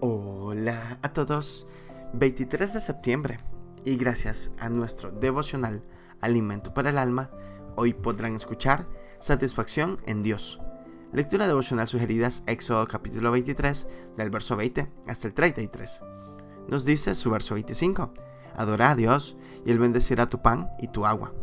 Hola a todos, 23 de septiembre y gracias a nuestro devocional Alimento para el Alma, hoy podrán escuchar Satisfacción en Dios. Lectura devocional sugeridas Éxodo capítulo 23 del verso 20 hasta el 33. Nos dice su verso 25, Adora a Dios y Él bendecirá tu pan y tu agua.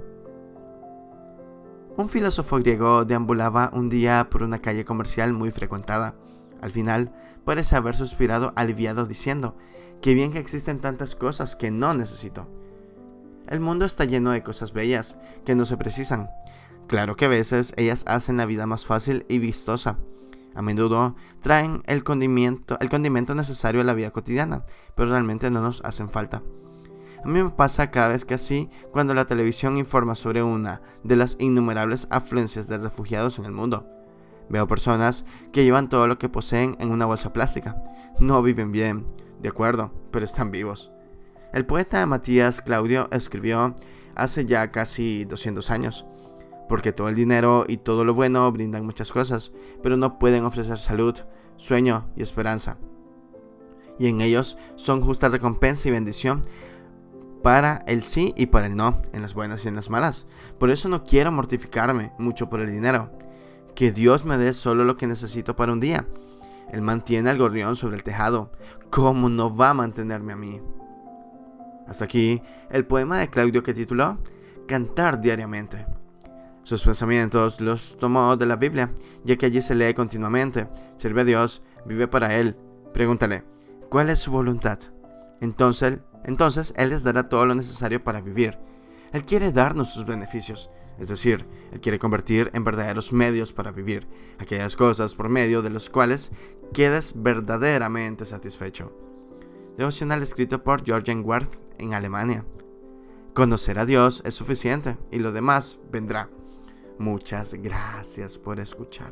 Un filósofo griego deambulaba un día por una calle comercial muy frecuentada al final, parece haber suspirado aliviado diciendo, que bien que existen tantas cosas que no necesito. El mundo está lleno de cosas bellas que no se precisan. Claro que a veces ellas hacen la vida más fácil y vistosa. A menudo traen el condimento, el condimento necesario a la vida cotidiana, pero realmente no nos hacen falta. A mí me pasa cada vez que así cuando la televisión informa sobre una de las innumerables afluencias de refugiados en el mundo. Veo personas que llevan todo lo que poseen en una bolsa plástica. No viven bien, de acuerdo, pero están vivos. El poeta Matías Claudio escribió hace ya casi 200 años, porque todo el dinero y todo lo bueno brindan muchas cosas, pero no pueden ofrecer salud, sueño y esperanza. Y en ellos son justa recompensa y bendición para el sí y para el no, en las buenas y en las malas. Por eso no quiero mortificarme mucho por el dinero que Dios me dé solo lo que necesito para un día. Él mantiene al gorrión sobre el tejado. ¿Cómo no va a mantenerme a mí? Hasta aquí el poema de Claudio que tituló Cantar diariamente. Sus pensamientos los tomó de la Biblia, ya que allí se lee continuamente. Sirve a Dios, vive para Él. Pregúntale, ¿cuál es su voluntad? Entonces, entonces Él les dará todo lo necesario para vivir. Él quiere darnos sus beneficios. Es decir, Él quiere convertir en verdaderos medios para vivir, aquellas cosas por medio de los cuales quedes verdaderamente satisfecho. Devocional escrito por Georgian Worth en Alemania. Conocer a Dios es suficiente y lo demás vendrá. Muchas gracias por escuchar.